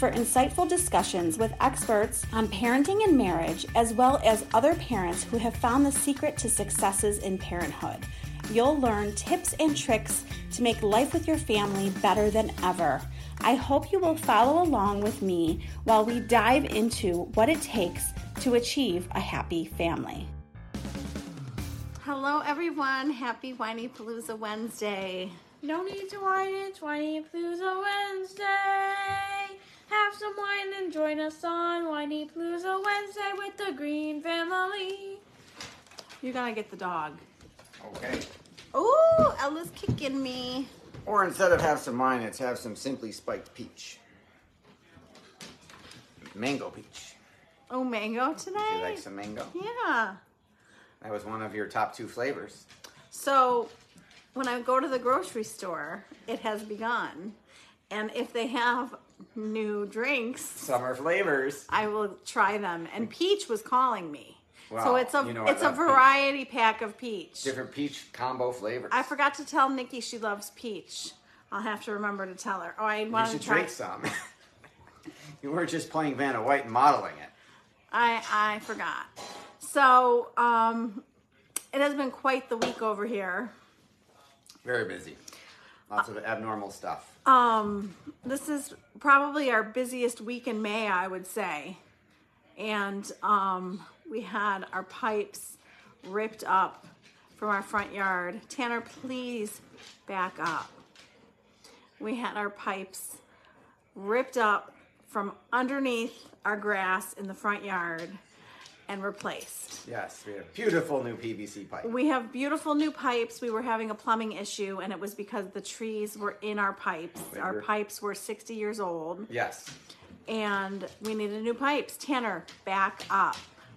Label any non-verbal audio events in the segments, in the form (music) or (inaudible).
for insightful discussions with experts on parenting and marriage, as well as other parents who have found the secret to successes in parenthood. You'll learn tips and tricks to make life with your family better than ever. I hope you will follow along with me while we dive into what it takes to achieve a happy family. Hello, everyone. Happy Whinypaluza Wednesday. No need to whine, it's Whinypaluza Wednesday. Have some wine and join us on Whinypaluza Wednesday with the Greene family. You gotta get the dog. Okay. Oh, Ella's kicking me. Or instead of have some wine, it's have some simply spiked peach. Mango peach. Oh, mango Do today? you like some mango? Yeah. That was one of your top two flavors. So when I go to the grocery store, it has begun. And if they have new drinks, Summer flavors. I will try them. And Peach was calling me. so it's a you know it's a love peach. variety pack of peach. Different peach combo flavors. I forgot to tell Nikki she loves peach. I'll have to remember to tell her. Oh, I want should to try. drink some. (laughs) you weren't just playing Vanna White and modeling it. I I forgot. So um, it has been quite the week over here. Very busy. Lots of abnormal stuff. Um, this is probably our busiest week in May, I would say. And um, we had our pipes ripped up from our front yard. Tanner, please back up. We had our pipes ripped up from underneath our grass in the front yard and replaced. Yes, we have beautiful new PVC pipe. We have beautiful new pipes. We were having a plumbing issue, and it was because the trees were in our pipes. Our pipes were 60 years old, Yes. and we needed new pipes. Tanner, back up.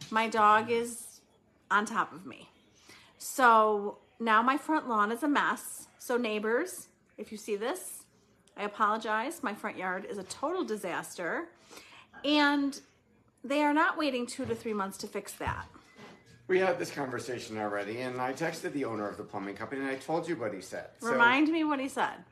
My dog is on top of me. So now my front lawn is a mess. So, neighbors, if you see this, I apologize. My front yard is a total disaster. And they are not waiting two to three months to fix that. We had this conversation already, and I texted the owner of the plumbing company, and I told you what he said. So- Remind me what he said.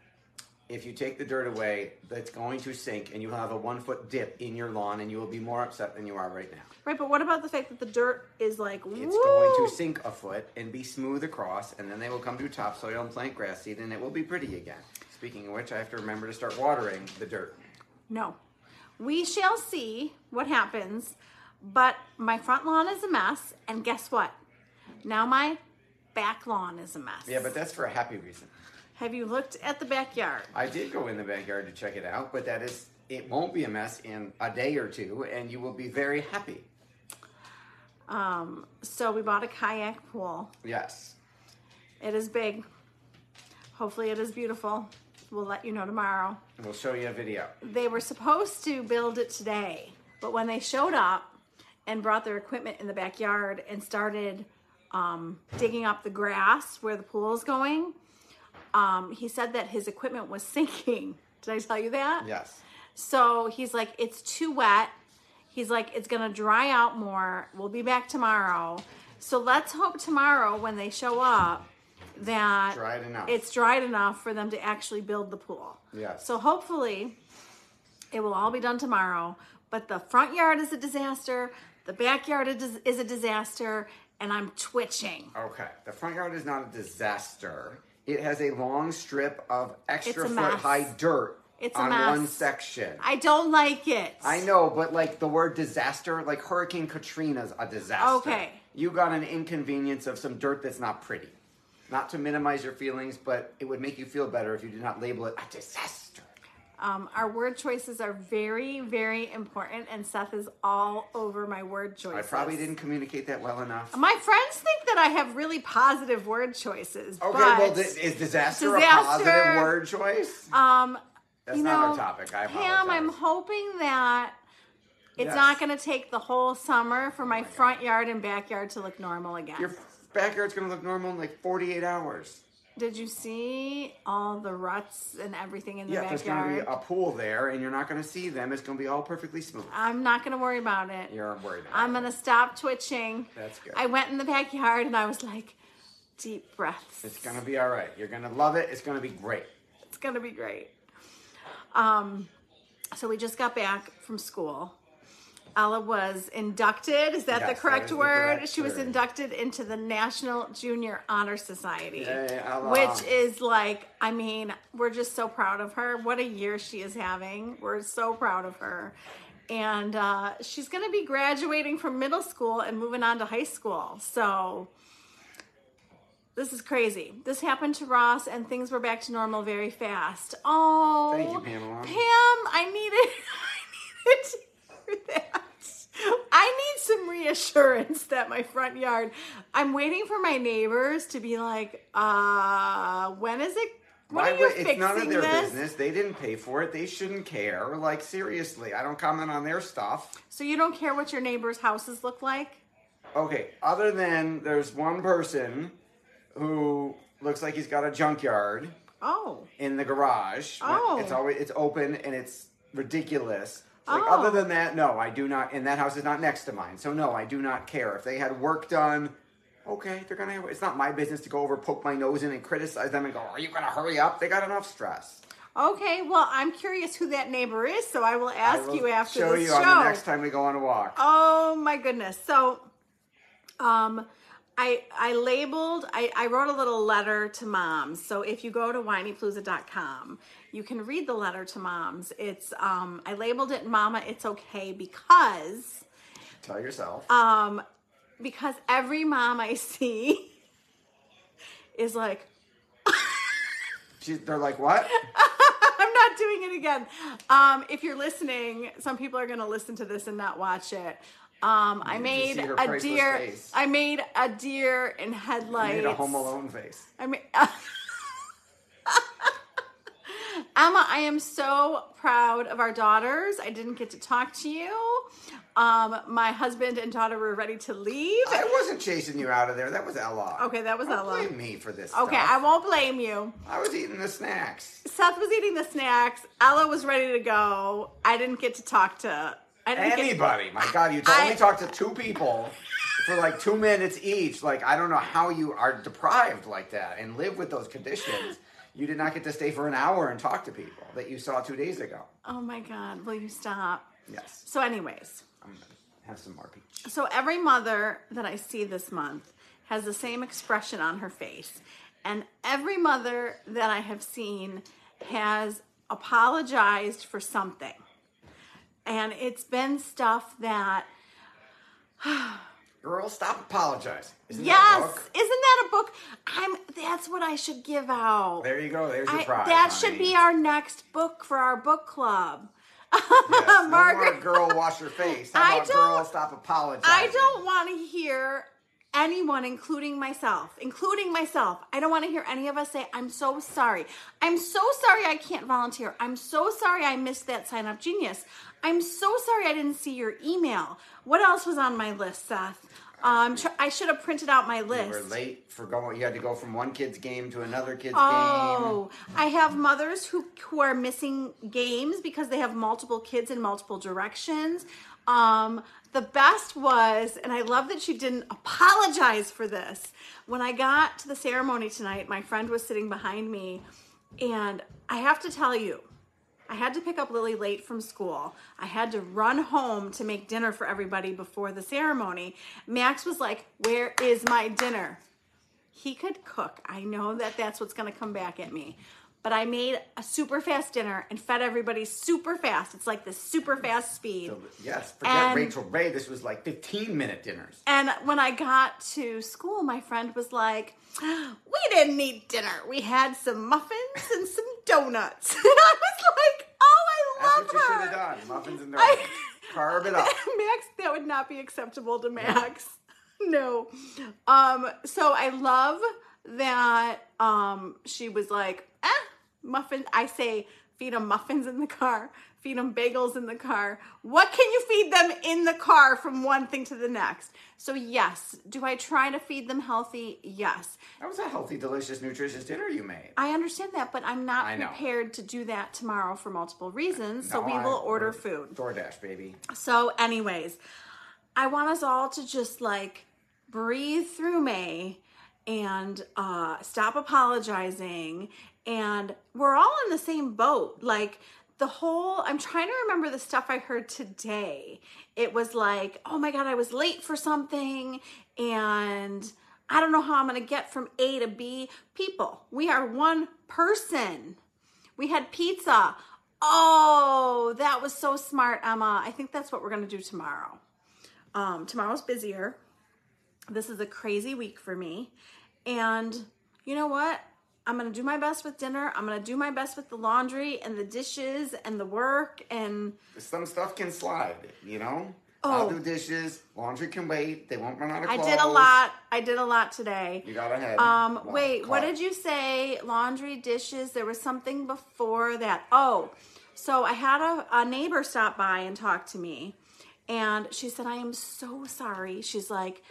if you take the dirt away, that's going to sink and you'll have a one foot dip in your lawn and you will be more upset than you are right now. Right, but what about the fact that the dirt is like It's woo! going to sink a foot and be smooth across, and then they will come to topsoil and plant grass seed, and it will be pretty again. Speaking of which, I have to remember to start watering the dirt. No. We shall see what happens, but my front lawn is a mess, and guess what? Now my back lawn is a mess. Yeah, but that's for a happy reason. Have you looked at the backyard? I did go in the backyard to check it out, but that is, it won't be a mess in a day or two, and you will be very happy. Um, so we bought a kayak pool. Yes. It is big. Hopefully it is beautiful. We'll let you know tomorrow. We'll show you a video. they were supposed to build it today, but when they showed up and brought their equipment in the backyard and started um, digging up the grass where the pool is going, um, he said that his equipment was sinking. (laughs) Did I tell you that? Yes. So he's like, it's too wet. He's like, it's gonna dry out more. We'll be back tomorrow. So let's hope tomorrow when they show up that Dried enough. it's dried enough for them to actually build the pool. Yes. So hopefully it will all be done tomorrow. But the front yard is a disaster. The backyard is is a disaster, and I'm twitching. Okay, the front yard is not a disaster. It has a long strip of extra foot mess. high dirt It's a on mess. one section. I don't like it. I know, but like the word disaster, like Hurricane Katrina's a disaster. Okay. you got an inconvenience of some dirt that's not pretty. Not to minimize your feelings, but it would make you feel better if you did not label it a disaster. Um, our word choices are very, very important, and Seth is all over my word choices. I probably didn't communicate that well enough. My friends think that I have really positive word choices. Okay, but, well, th- is disaster, a positive word choice? um, That's you not know, our topic. I Pam, I'm hoping that it's Yes. not going to take the whole summer for my front yard and backyard to look normal again. Your backyard's gonna look normal in like 48 hours. Did you see all the ruts and everything in the backyard? Yeah, there's gonna be a pool there, and you're not gonna see them. It's gonna be all perfectly smooth. I'm not to worry about it. You're not worried about I'm it. to stop twitching. That's good. I went in the backyard and I was like, deep breaths. It's gonna be all right. You're gonna love it. It's gonna be great. It's gonna be great. Um, so we just got back from school. Ella was inducted. Is that Yes, the that correct the word? correct she was inducted into the National Junior Honor Society, Yay, which is like, I mean, we're just so proud of her. What a year she is having. We're so proud of her. And uh, she's going to be graduating from middle school and moving on to high school. So this is crazy. This happened to Ross, and things were back to normal very fast. Oh, Thank you, Pamela. Pam, I needed, (laughs) I needed (laughs) that. I need some reassurance that my front yard. I'm waiting for my neighbors to be like, uh, when is it? When Why are you would- fixing it's none of their this? business. They didn't pay for it. They shouldn't care. Like seriously, I don't comment on their stuff. So you don't care what your neighbors' houses look like? Okay, other than there's one person who looks like he's got a junkyard Oh, in the garage. Oh. It's always it's open and it's ridiculous. Like Oh. other than that, no, I do not and that house is not next to mine. So no, I do not care. If they had work done, okay, they're gonna it's not my business to go over, poke my nose in and criticize them and go, Are you gonna hurry up? They got enough stress. okay. Well, I'm curious who that neighbor is, so I will ask I will you after show you show. on the next time we go on a walk. Oh my goodness. So um I I labeled I, I wrote a little letter to moms. So if you go to whinypaluza.com, you can read the letter to moms. It's um I labeled it Mama It's Okay because Tell yourself. um because every mom I see (laughs) is like (laughs) She's, they're like, What? (laughs) I'm not doing it again. Um, if you're listening, some people are going to listen to this and not watch it. Um, I made a deer. face. I made a deer in You headlights. made a Home Alone face. I mean, (laughs) Emma, I am so proud of our daughters. I didn't get to talk to you. Um, my husband and daughter were ready to leave. I wasn't chasing you out of there. That was Ella. Okay, that was Don't Ella. blame me for this. Okay, stuff. I won't blame you. I was eating the snacks. Seth was eating the snacks. Ella was ready to go. I didn't get to talk to I didn't get- Anybody? My God, you I- only talked to two people for like two minutes each. Like I don't know how you are deprived like that and live with those conditions. You did not get to stay for an hour and talk to people that you saw two days ago. Oh my God, will you stop? Yes, So, anyways, I'm gonna have some more peach. so every mother that I see this month has the same expression on her face. And every mother that I have seen has apologized for something. And it's been stuff that, Girl, stop apologizing. Isn't yes, that a book? isn't that a book? I'm, that's what I should give out. There you go. There's your I, prize. that honey. should be our next book for our book club. Yes, (laughs) no Margaret- more girl, wash your face. How I don't- girl, stop apologizing? I don't want to hear anyone, including myself, including myself. I don't want to hear any of us say, I'm so sorry. I'm so sorry I can't volunteer. I'm so sorry I missed that sign up genius. I'm so sorry I didn't see your email. What else was on my list, Seth? Um, tr- I should have printed out my list. You were late for going. You had to go from one kid's game to another kid's game. Oh, I have mothers who who are missing games because they have multiple kids in multiple directions. Um, the best was, and I love that you didn't apologize for this. When I got to the ceremony tonight, my friend was sitting behind me, and I have to tell you, I had to pick up Lily late from school. I had to run home to make dinner for everybody before the ceremony. Max was like, Where is my dinner? He could cook. I know that that's what's going to come back at me. But I made a super fast dinner and fed everybody super fast. It's like this super fast speed. So, yes, forget And- Rachael Ray. This was like 15 minute dinners. And when I got to school, my friend was like, We didn't eat dinner. We had some muffins and some donuts. (laughs) And I was like, Oh, I That's love what you should her. have done. Muffins and I- donuts. Carb it up. (laughs) Max, that would not be acceptable to Max. (laughs) No. Um, so I love that um she was like, eh, muffins. I say feed them muffins in the car, feed them bagels in the car. What can you feed them in the car from one thing to the next? So yes, do I try to feed them healthy? Yes. That was a healthy, delicious, nutritious dinner you made. I understand that, but I'm not prepared to do that tomorrow for multiple reasons. So No, we I- will order food. DoorDash, baby. So, anyways, I want us all to just like breathe through May and uh, stop apologizing. And we're all in the same boat. Like, the whole, I'm trying to remember the stuff I heard today. It was like, oh my God, I was late for something and I don't know how I'm going to get from A to B. People, we are one person. We had pizza. Oh, that was so smart, Emma. I think that's what we're going to do tomorrow. Um, tomorrow's busier. This is a crazy week for me. And you know what? I'm going to do my best with dinner. I'm going to do my best with the laundry and the dishes and the work. And Some stuff can slide, you know? Oh. I'll do dishes. Laundry can wait. They won't run out of clothes. I did a lot. I did a lot today. You got ahead. Um, Wow, wait, what did you say? Laundry, dishes. There was something before that. Oh, so I had a, a neighbor stop by and talk to me, and she said, I am so sorry. She's like,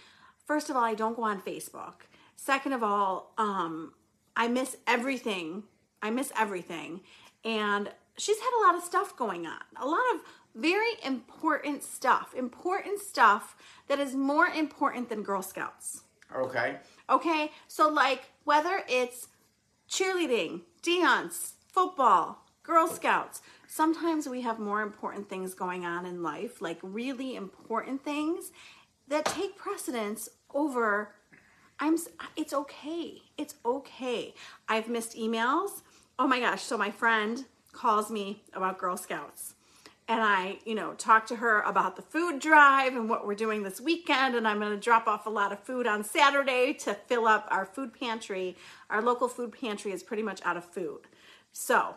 first of all, I don't go on Facebook. Second of all, um, I miss everything. I miss everything. And she's had a lot of stuff going on, a lot of very important stuff, important stuff that is more important than Girl Scouts. Okay. Okay, so like whether it's cheerleading, dance, football, Girl Scouts, sometimes we have more important things going on in life, like really important things that take precedence over. I'm. It's okay. It's okay. I've missed emails. Oh my gosh! So my friend calls me about Girl Scouts and I, you know, talk to her about the food drive and what we're doing this weekend. And I'm going to drop off a lot of food on Saturday to fill up our food pantry. Our local food pantry is pretty much out of food. So,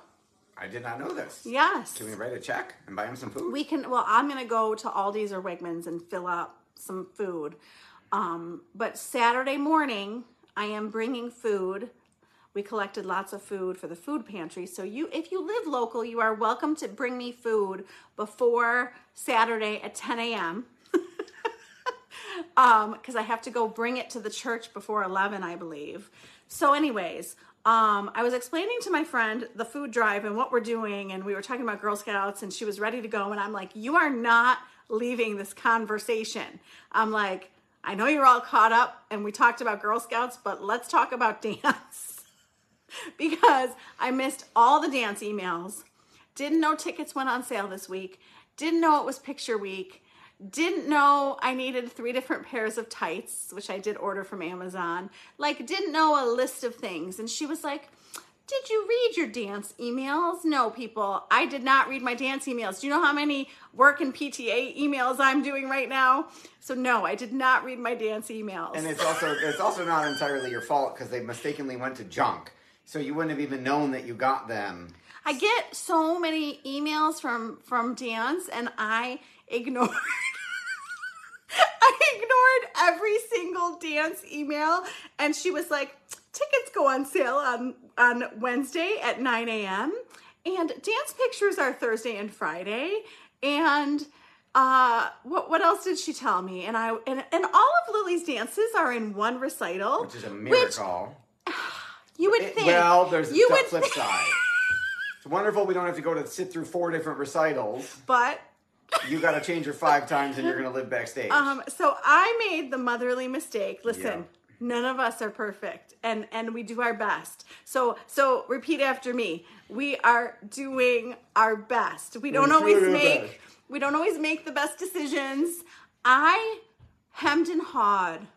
I did not know this. yes, Can we write a check and buy him some food? we can. Well, I'm going to go to Aldi's or Wegmans and fill up some food. Um, but Saturday morning, I am bringing food. We collected lots of food for the food pantry. So you, if you live local, you are welcome to bring me food before Saturday at 10 a.m. (laughs) um, because I have to go bring it to the church before 11, I believe. So, anyways, um, I was explaining to my friend the food drive and what we're doing, and we were talking about Girl Scouts, and she was ready to go, and I'm like, "You are not leaving this conversation." I'm like, "I know you're all caught up, and we talked about Girl Scouts, but let's talk about (laughs) dance." because I missed all the dance emails. Didn't know tickets went on sale this week. Didn't know it was picture week. Didn't know I needed three different (laughs) pairs of tights, which I did order from Amazon. Like, didn't know a list of things. And she was like, Did you read your dance emails? No, people, I did not read my dance emails. Do you know how many work and PTA emails I'm doing right now? So, no, I did not read my dance emails. And it's also it's also not entirely your fault because they mistakenly went to junk. So you wouldn't have even known that you got them. I get so many emails from from dance and I ignored (laughs) I ignored every single dance email and she was like tickets go on sale on on Wednesday at 9 a.m. and dance pictures are Thursday and Friday and uh what what else did she tell me and I and, and all of Lily's dances are in one recital Which is a miracle. (sighs) you would It- think well, there's a you flip would flip side. It's wonderful we don't have to go to sit through four different recitals. but You got to change her five times and you're going to live backstage. (laughs) Um, so I made the motherly mistake. Listen, Yeah. None of us are perfect, and and we do our best. So so repeat after me. We are doing our best. We don't We're always make best. we don't always make the best decisions. I hemmed and hawed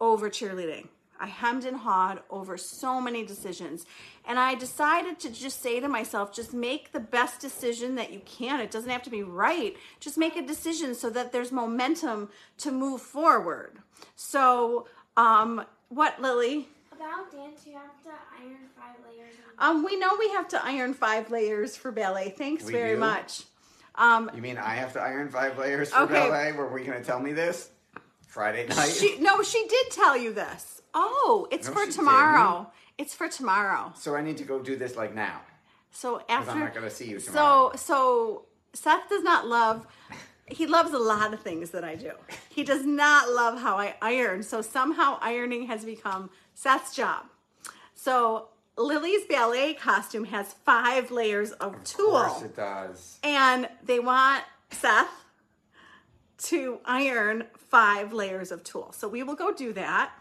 over cheerleading. I hemmed and hawed over so many decisions. And I decided to just say to myself, just make the best decision that you can. It doesn't have to be right. Just make a decision so that there's momentum to move forward. So, um, what, Lily? About dance, you have to iron five layers. Um, we know we have to iron five layers for ballet. Thanks We very do? much. Um, You mean I have to iron five layers for Okay. ballet? Were we going to tell me this Friday night? she, no, she did tell you this. Oh, it's No, for she tomorrow. It's for tomorrow. so I need to go do this like now So after, I'm not going to see you tomorrow. so so Seth does not love. He loves a lot of things that I do. He does not love how I iron. So somehow ironing has become Seth's job. So Lily's ballet costume has five layers of of tulle. course it does. and they want Seth to iron five layers of tulle. So we will go do that.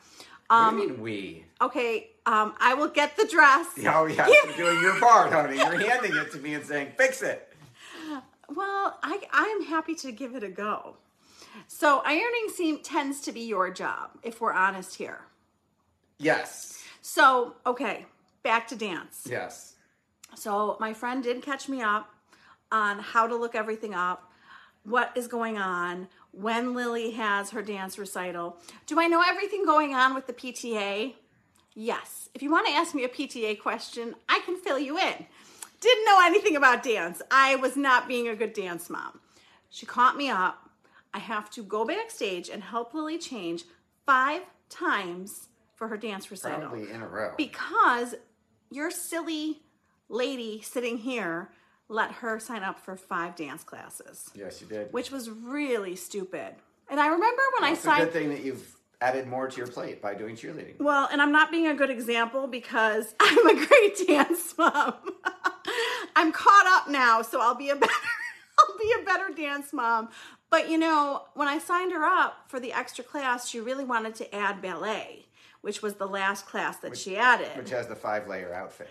what do you mean we? Okay, um, I will get the dress. Oh yeah, you're doing your part, honey. You're handing it to me and saying, "Fix it." Well, I I am happy to give it a go. So ironing seem tends to be your job, if we're honest here. Yes, So okay, back to dance. yes. So my friend did catch me up on how to look everything up, what is going on, when Lily has her dance recital. Do I know everything going on with the PTA? Yes. If you want to ask me a PTA question, I can fill you in. Didn't know anything about dance. I was not being a good dance mom. She caught me up. I have to go backstage and help Lily change five times for her dance recital Probably in a row. because your silly lady sitting here let her sign up for five dance classes, yes, you did. which was really stupid. And I remember when I signed. It's a good thing that you've added more to your plate by doing cheerleading. Well, and I'm not being a good example because (laughs) I'm a great dance mom. (laughs) I'm caught up now, so I'll be a (laughs) better I'll be a better dance mom. But you know, when I signed her up for the extra class, she really wanted to add ballet, which was the last class that she added. Which has the five layer outfit.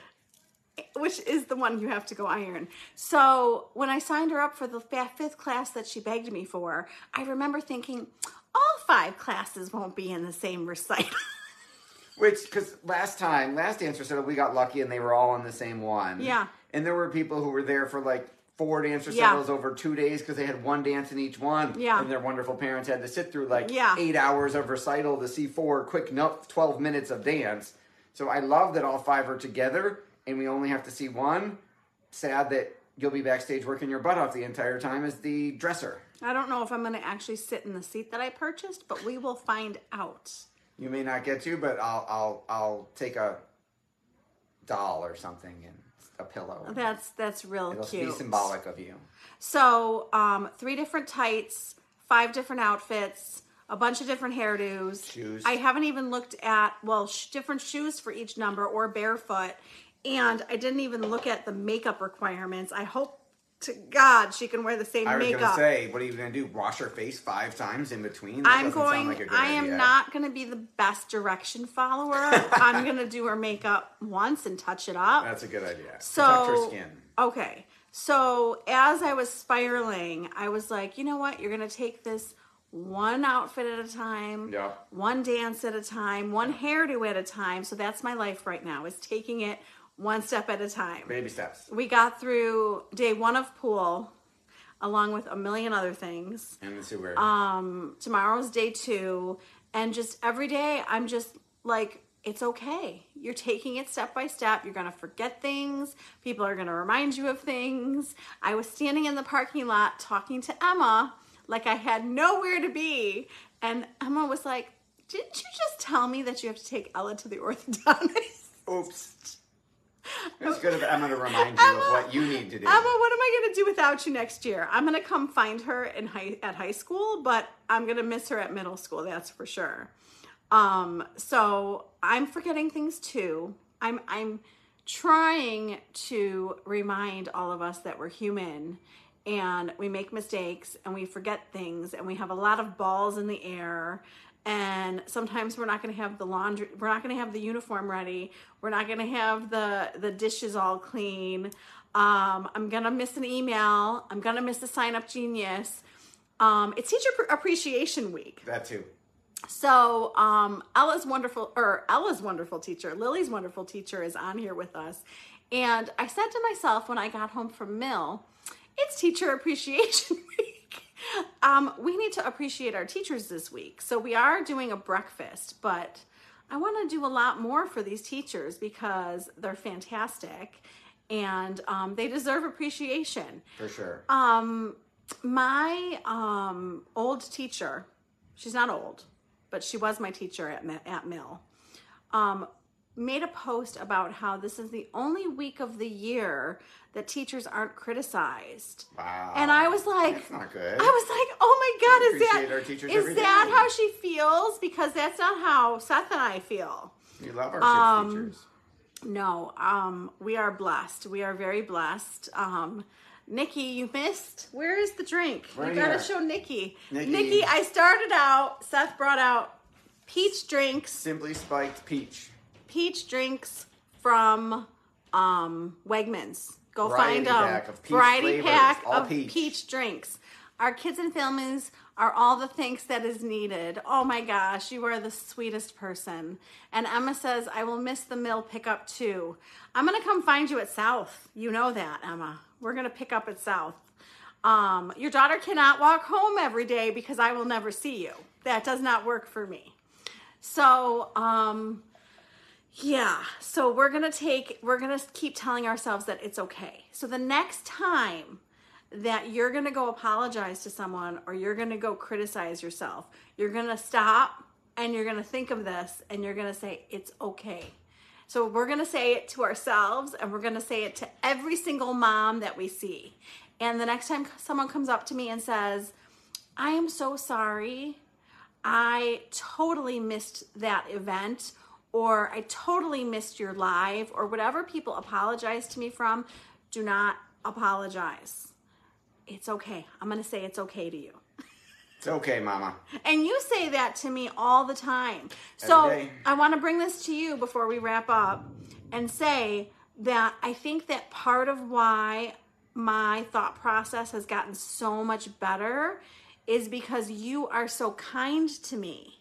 which is the one you have to go iron. So when I signed her up for the fifth class that she begged me for, I remember thinking, all five classes won't be in the same recital. (laughs) Which, because last time, last dance recital, we got lucky and they were all in the same one. Yeah. And there were people who were there for like four dance Yeah. recitals over two days because they had one dance in each one. Yeah. And their wonderful parents had to sit through like Yeah. eight hours of recital to see four quick no- 12 minutes of dance. So I love that all five are together and we only have to see one. Sad that you'll be backstage working your butt off the entire time as the dresser. I don't know if I'm going to actually sit in the seat that I purchased, but we will find out. You may not get to, but I'll I'll I'll take a doll or something and a pillow. That's that's real It'll cute. be symbolic of you. So, um, three different tights, five different outfits, a bunch of different hairdos. Shoes. I haven't even looked at well, sh- different shoes for each number or barefoot, and I didn't even look at the makeup requirements. I hope to God she can wear the same I was makeup. gonna say, what are you gonna do? Wash her face five times in between? That I'm doesn't sound going. like a good I am idea. not going to be the best direction follower. (laughs) I'm going to do her makeup once and touch it up. That's a good idea. So Protect her skin. okay. So as I was spiraling, I was like, you know what? You're gonna take this one outfit at a time, Yeah. one dance at a time, one hairdo at a time. So that's my life right now is taking it one step at a time. Baby steps. We got through day one of pool, along with a million other things. And the sewer. Um, tomorrow's day two, and just every day I'm just like, it's okay. You're taking it step by step. You're gonna forget things. People are gonna remind you of things. I was standing in the parking lot talking to Emma like I had nowhere to be, and Emma was like, "Didn't you just tell me that you have to take Ella to the orthodontist?" Oops. (laughs) (laughs) It's good of Emma to remind you Emma- of what you need to do. Emma, what am I gonna do without you next year? I'm gonna come find her in high at high school, but I'm gonna miss her at middle school. That's for sure. Um, so I'm forgetting things too. I'm I'm trying to remind all of us that we're human and we make mistakes and we forget things and we have a lot of balls in the air and sometimes we're not going to have the laundry we're not going to have the uniform ready we're not going to have the the dishes all clean um, i'm going to miss an email i'm going to miss a sign up genius um, it's teacher Appre- appreciation week that too. So um, Ella's wonderful, or Ella's wonderful teacher, Lily's wonderful teacher is on here with us. And I said to myself when I got home from Mill, it's Teacher Appreciation (laughs) Week. Um, we need to appreciate our teachers this week. So we are doing a breakfast, but I want to do a lot more for these teachers because they're fantastic and um, they deserve appreciation. For sure. Um, my um, old teacher, she's not old, but she was my teacher at, at Mill, um, made a post about how this is the only week of the year that teachers aren't criticized. wow. And I was like, That's not good. I was like, oh my God, is that is that day. how she feels? Because that's not how Seth and I feel. We love our um, teachers. No, um, we are blessed. We are very blessed. Um, Nikki, you missed. Where is the drink? Right you gotta here. show Nikki. Nikki. Nikki, I started out. Seth brought out peach drinks. Simply spiked peach. Peach drinks from um, Wegmans. Go Variety find them. pack Variety flavors, pack of peach. peach drinks. Our kids and families are all the things that is needed. Oh my gosh, you are the sweetest person. And Emma says, I will miss the mill pickup too. I'm gonna come find you at South. You know that, Emma. We're gonna pick up at South. Um, your daughter cannot walk home every day because I will never see you. That does not work for me. So, um, yeah, so we're gonna take, we're gonna keep telling ourselves that it's okay. So the next time that you're gonna go apologize to someone or you're gonna go criticize yourself, you're gonna stop and you're gonna think of this and you're gonna say, it's okay. So we're gonna say it to ourselves and we're gonna say it to every single mom that we see. And the next time someone comes up to me and says, I am so sorry. I totally missed that event, or I totally missed your live, or whatever people apologize to me from, do not apologize. It's okay. I'm going to say it's okay to you. It's okay, Mama. And you say that to me all the time. So Every day. I want to bring this to you before we wrap up and say that I think that part of why my thought process has gotten so much better is because you are so kind to me.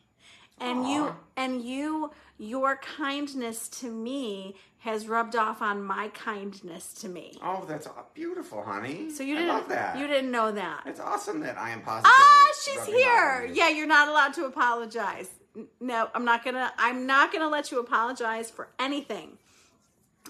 And you and you your kindness to me has rubbed off on my kindness to me. Oh, that's beautiful, honey. So you I didn't love that. you didn't know that. It's awesome that I am positive. Ah, she's here. Yeah, you're not allowed to apologize. No, I'm not gonna. I'm not gonna let you apologize for anything.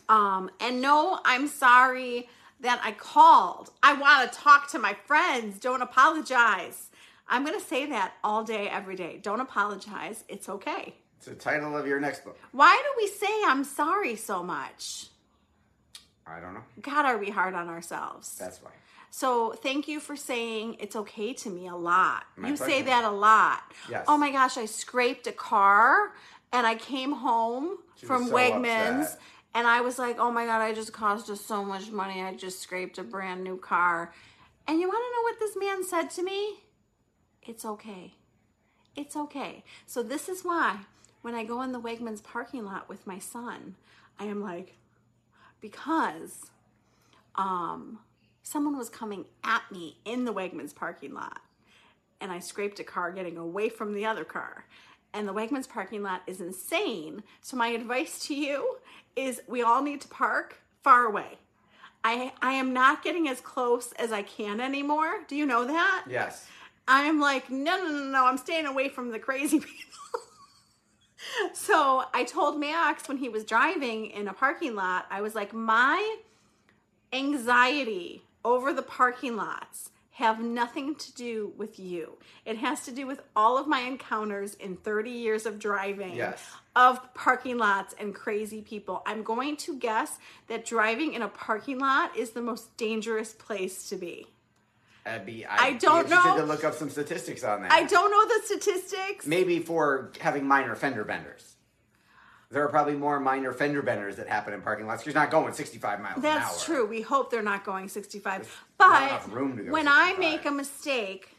Um, and no, I'm sorry that I called. I want to talk to my friends. Don't apologize. I'm gonna say that all day, every day. Don't apologize. It's okay. It's the title of your next book. Why do we say I'm sorry so much? I don't know. God, are we hard on ourselves? That's why. So thank you for saying it's okay to me a lot. My you say that a lot. Yes. Oh my gosh, I scraped a car and I came home She from so Wegmans upset. and I was like, oh my God, I just cost us so much money. I just scraped a brand new car. And you want to know what this man said to me? It's okay. It's okay. So this is why when I go in the Wegmans parking lot with my son, I am like, because um, someone was coming at me in the Wegmans parking lot, and I scraped a car getting away from the other car. And the Wegmans parking lot is insane. So my advice to you is we all need to park far away. I I am not getting as close as I can anymore. Do you know that? Yes. I'm like, no, no, no, no, I'm staying away from the crazy (laughs) people. So I told Max when he was driving in a parking lot, I was like, my anxiety over the parking lots have nothing to do with you. It has to do with all of my encounters in 30 years of driving Yes. of parking lots and crazy people. I'm going to guess that driving in a parking lot is the most dangerous place to be. I'd be, I I'd don't be interested know. to look up some statistics on that. I don't know the statistics. Maybe for having minor fender benders. There are probably more minor fender benders that happen in parking lots. You're not going 65 miles an hour. That's true. We hope they're not going 65. not But enough room to go when I 65. make a mistake,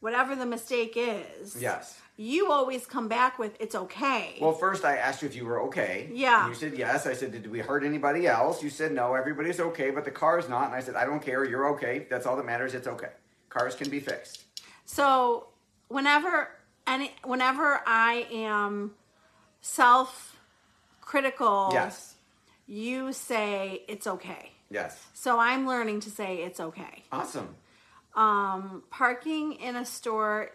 whatever the mistake is, Yes. You always come back with it's okay. Well, first I asked you if you were okay. Yeah. And you said yes. I said, did we hurt anybody else? You said no, everybody's okay, but the car is not. And I said, I don't care. You're okay. That's all that matters. It's okay. Cars can be fixed. so whenever any whenever I am self critical, Yes. you say it's okay. Yes. So I'm learning to say it's okay. Awesome. Um, parking in a store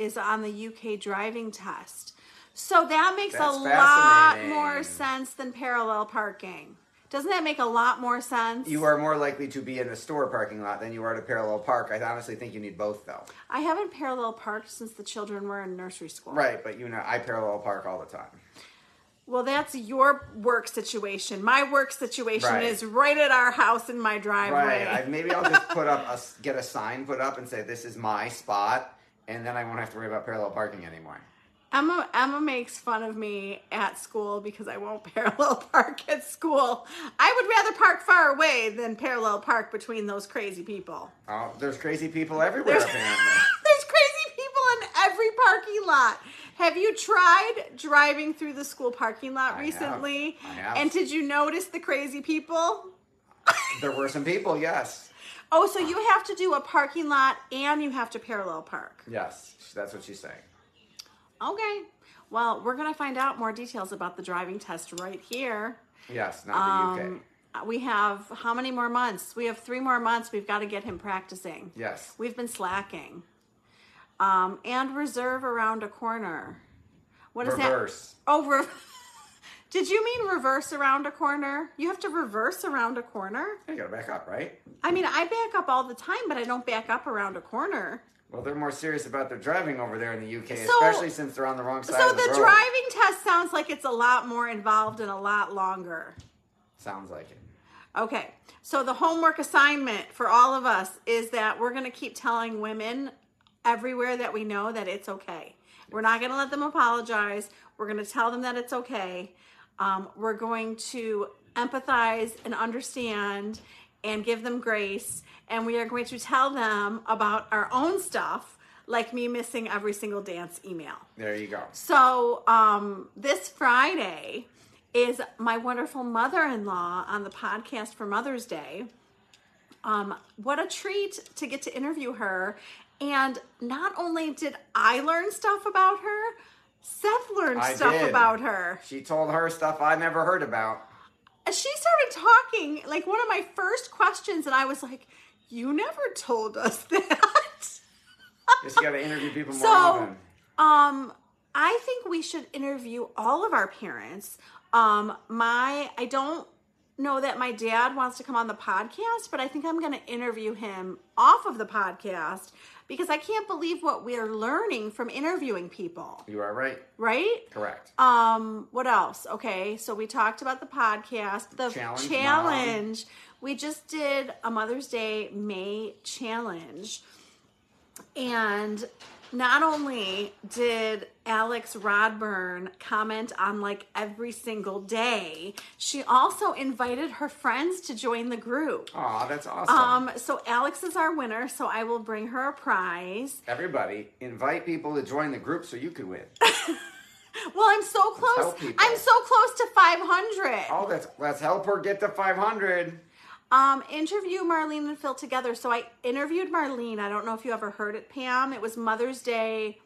is on the UK driving test. So that makes That's a lot more sense than parallel parking. Doesn't that make a lot more sense? You are more likely to be in a store parking lot than you are to parallel park. I honestly think you need both, though. I haven't parallel parked since the children were in nursery school. Right, but you know, I parallel park all the time. Well, that's your work situation. My work situation Right. is right at our house in my driveway. Right. I, maybe I'll just put up a get a sign put up and say this is my spot, and then I won't have to worry about parallel parking anymore. Emma Emma makes fun of me at school because I won't (laughs) parallel park at school. I would rather park far away than parallel park between those crazy people. Oh, there's crazy people everywhere There's, apparently. (laughs) there's crazy people in every parking lot. Have you tried driving through the school parking lot I have. recently? I have. And did you notice the crazy people? there were some people, yes, Oh, so you have to do a parking lot and you have to parallel park. yes, that's what she's saying. Okay. Well, we're going to find out more details about the driving test right here. Yes, not the UK. Um, we have how many more months? We have three more months. We've got to get him practicing. Yes. We've been slacking. Um, and reserve around a corner. What is Reverse. that? Oh, re- (laughs) did you mean reverse around a corner? You have to reverse around a corner? You gotta back up, right? I mean, I back up all the time, but I don't back up around a corner. Well, they're more serious about their driving over there in the UK, So- especially since they're on the wrong side So of the, the road. driving test sounds like it's a lot more involved and a lot longer. Sounds like it. Okay, so the homework assignment for all of us is that we're going to keep telling women everywhere that we know that it's okay. We're not going to let them apologize. We're going to tell them that it's okay. Um, we're going to empathize and understand and give them grace. And we are going to tell them about our own stuff, like me missing every single dance email. There you go. So um, this Friday is my wonderful mother-in-law on the podcast for Mother's Day. Um, what a treat to get to interview her. And not only did I learn stuff about her, Seth learned I stuff did. about her. She told her stuff I never heard about. She started talking like one of my first questions, and I was like, "You never told us (laughs) that." Just gotta interview people more So, often. um, I think we should interview all of our parents. Um, my, I don't know that my dad wants to come on the podcast, but I think I'm going to interview him off of the podcast because I can't believe what we're learning from interviewing people, You are right. right? Correct. Um, what else? Okay, so we talked about the podcast, the Challenge, challenge. We just did a Mother's Day May challenge. And not only did Alex Rodburn comment on like every single day, she also invited her friends to join the group. Aw, that's awesome. Um, so Alex is our winner, so I will bring her a prize. Everybody, invite people to join the group so you could win. (laughs) Well, I'm so close. I'm so close to 500. Oh, that's let's help her get to 500. Um, interview Marlene and Phil together. So I interviewed Marlene. I don't know if you ever heard it, Pam. It was Mother's Day,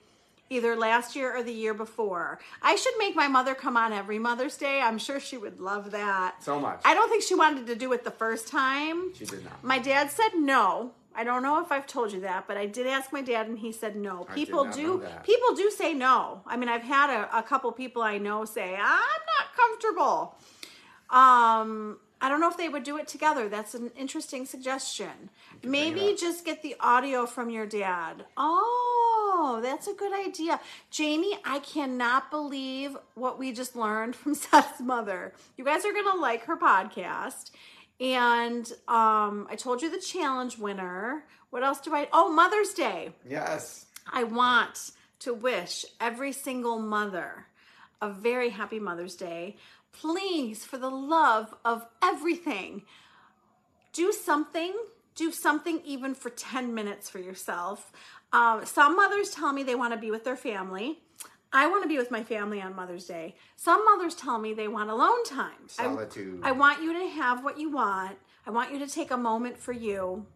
either last year or the year before. I should make my mother come on every Mother's Day. I'm sure she would love that. So much. I don't think she wanted to do it the first time. She did not. My dad said no. I don't know if I've told you that, but I did ask my dad, and he said no. I People do. People do say no. I mean, I've had a, a couple people I know say I'm not comfortable. Um, I don't know if they would do it together. That's an interesting suggestion. Maybe just get the audio from your dad. Oh, that's a good idea. Jamie, I cannot believe what we just learned from (laughs) Seth's mother. You guys are going to like her podcast. And um, I told you the challenge winner. What else do I? Oh, Mother's Day. Yes. I want to wish every single mother a very happy Mother's Day. Please, for the love of everything, do something. Do something even for 10 minutes for yourself. Um, some mothers tell me they want to be with their family. I want to be with my family on Mother's Day. Some mothers tell me they want alone time. I- I want you to have what you want. I want you to take a moment for you.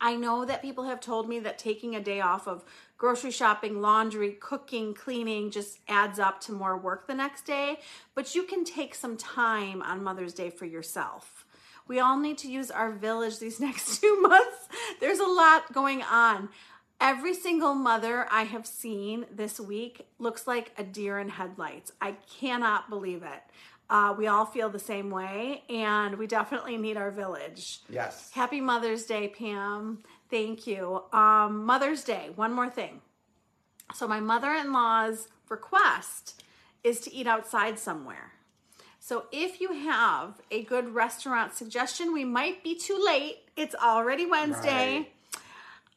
I know that people have told me that taking a day off of grocery shopping, laundry, cooking, cleaning just adds up to more work the next day. But you can take some time on Mother's Day for yourself. We all need to use our village these (laughs) next two months. There's a lot going on. Every single mother I have seen this week looks like a deer in headlights. I cannot believe it. Uh, we all feel the same way, and we definitely need our village. Yes. Happy Mother's Day, Pam. Thank you. Um, Mother's Day, one more thing. So, my mother in law's request is to eat outside somewhere. So, if you have a good restaurant suggestion, we might be too late. It's already Wednesday. Right.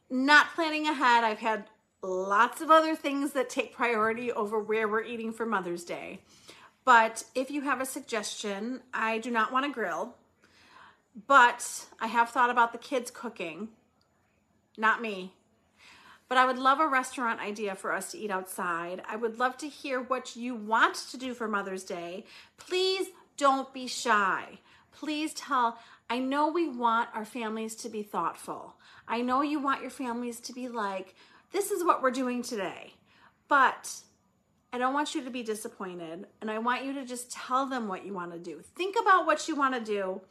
Not planning ahead. I've had lots of other things that take priority over where we're eating for Mother's Day. But if you have a suggestion, I do not want to grill, but I have thought about the kids cooking, not me. But I would love a restaurant idea for us to eat outside. I would love to hear what you want to do for Mother's Day. Please don't be shy. Please tell. I know we want our families to be thoughtful. I know you want your families to be like, this is what we're doing today. But I don't want you to be disappointed. And I want you to just tell them what you want to do. Think about what you want to do.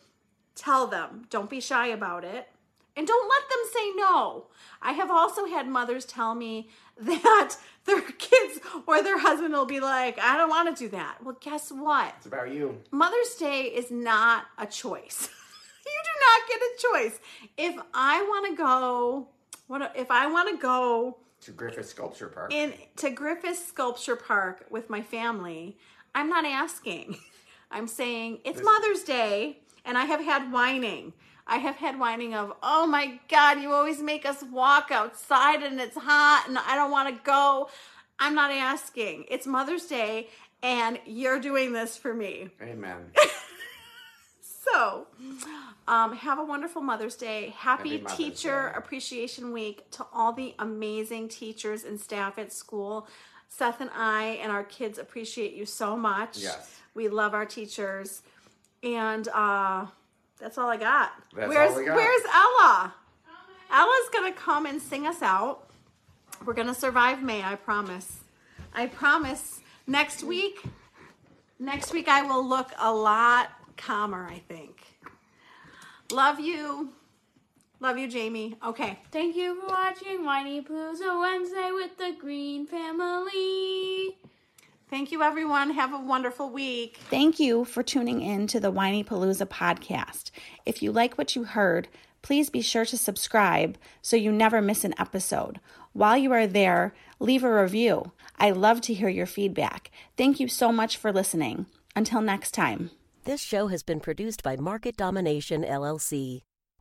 Tell them. Don't be shy about it. And don't let them say no. I have also had mothers tell me (laughs) that their kids or their husband will be like, I don't want to do that. Well, guess what? It's about you. Mother's Day is not a choice. (laughs) you do not get a choice. If I want to go, what if I want to go To Griffis Sculpture Park. in to Griffis Sculpture Park with my family, I'm not asking. (laughs) I'm saying it's This- Mother's Day and I have had whining. I have had whining of, "Oh my god, you always make us walk outside and it's hot and I don't want to go." I'm not asking. It's Mother's Day and you're doing this for me. Amen. (laughs) So, um, have a wonderful Mother's Day. Happy, Mother's Teacher Day. Appreciation Week to all the amazing teachers and staff at school. Seth and I and our kids appreciate you so much. Yes. We love our teachers. And uh, that's all I got. That's where's all we got. where's Ella? Ella's gonna come and sing us out. We're gonna survive May, I promise. I promise. Next week, next week I will look a lot calmer, I think. Love you. Love you, Jamie. Okay. Thank you for watching Whinypaluza Wednesday with the Greene Family. Thank you, everyone. Have a wonderful week. Thank you for tuning in to the Whinypaluza podcast. If you like what you heard, please be sure to subscribe so you never miss an episode. While you are there, leave a review. I love to hear your feedback. Thank you so much for listening. Until next time. This show has been produced by Market Domination LLC.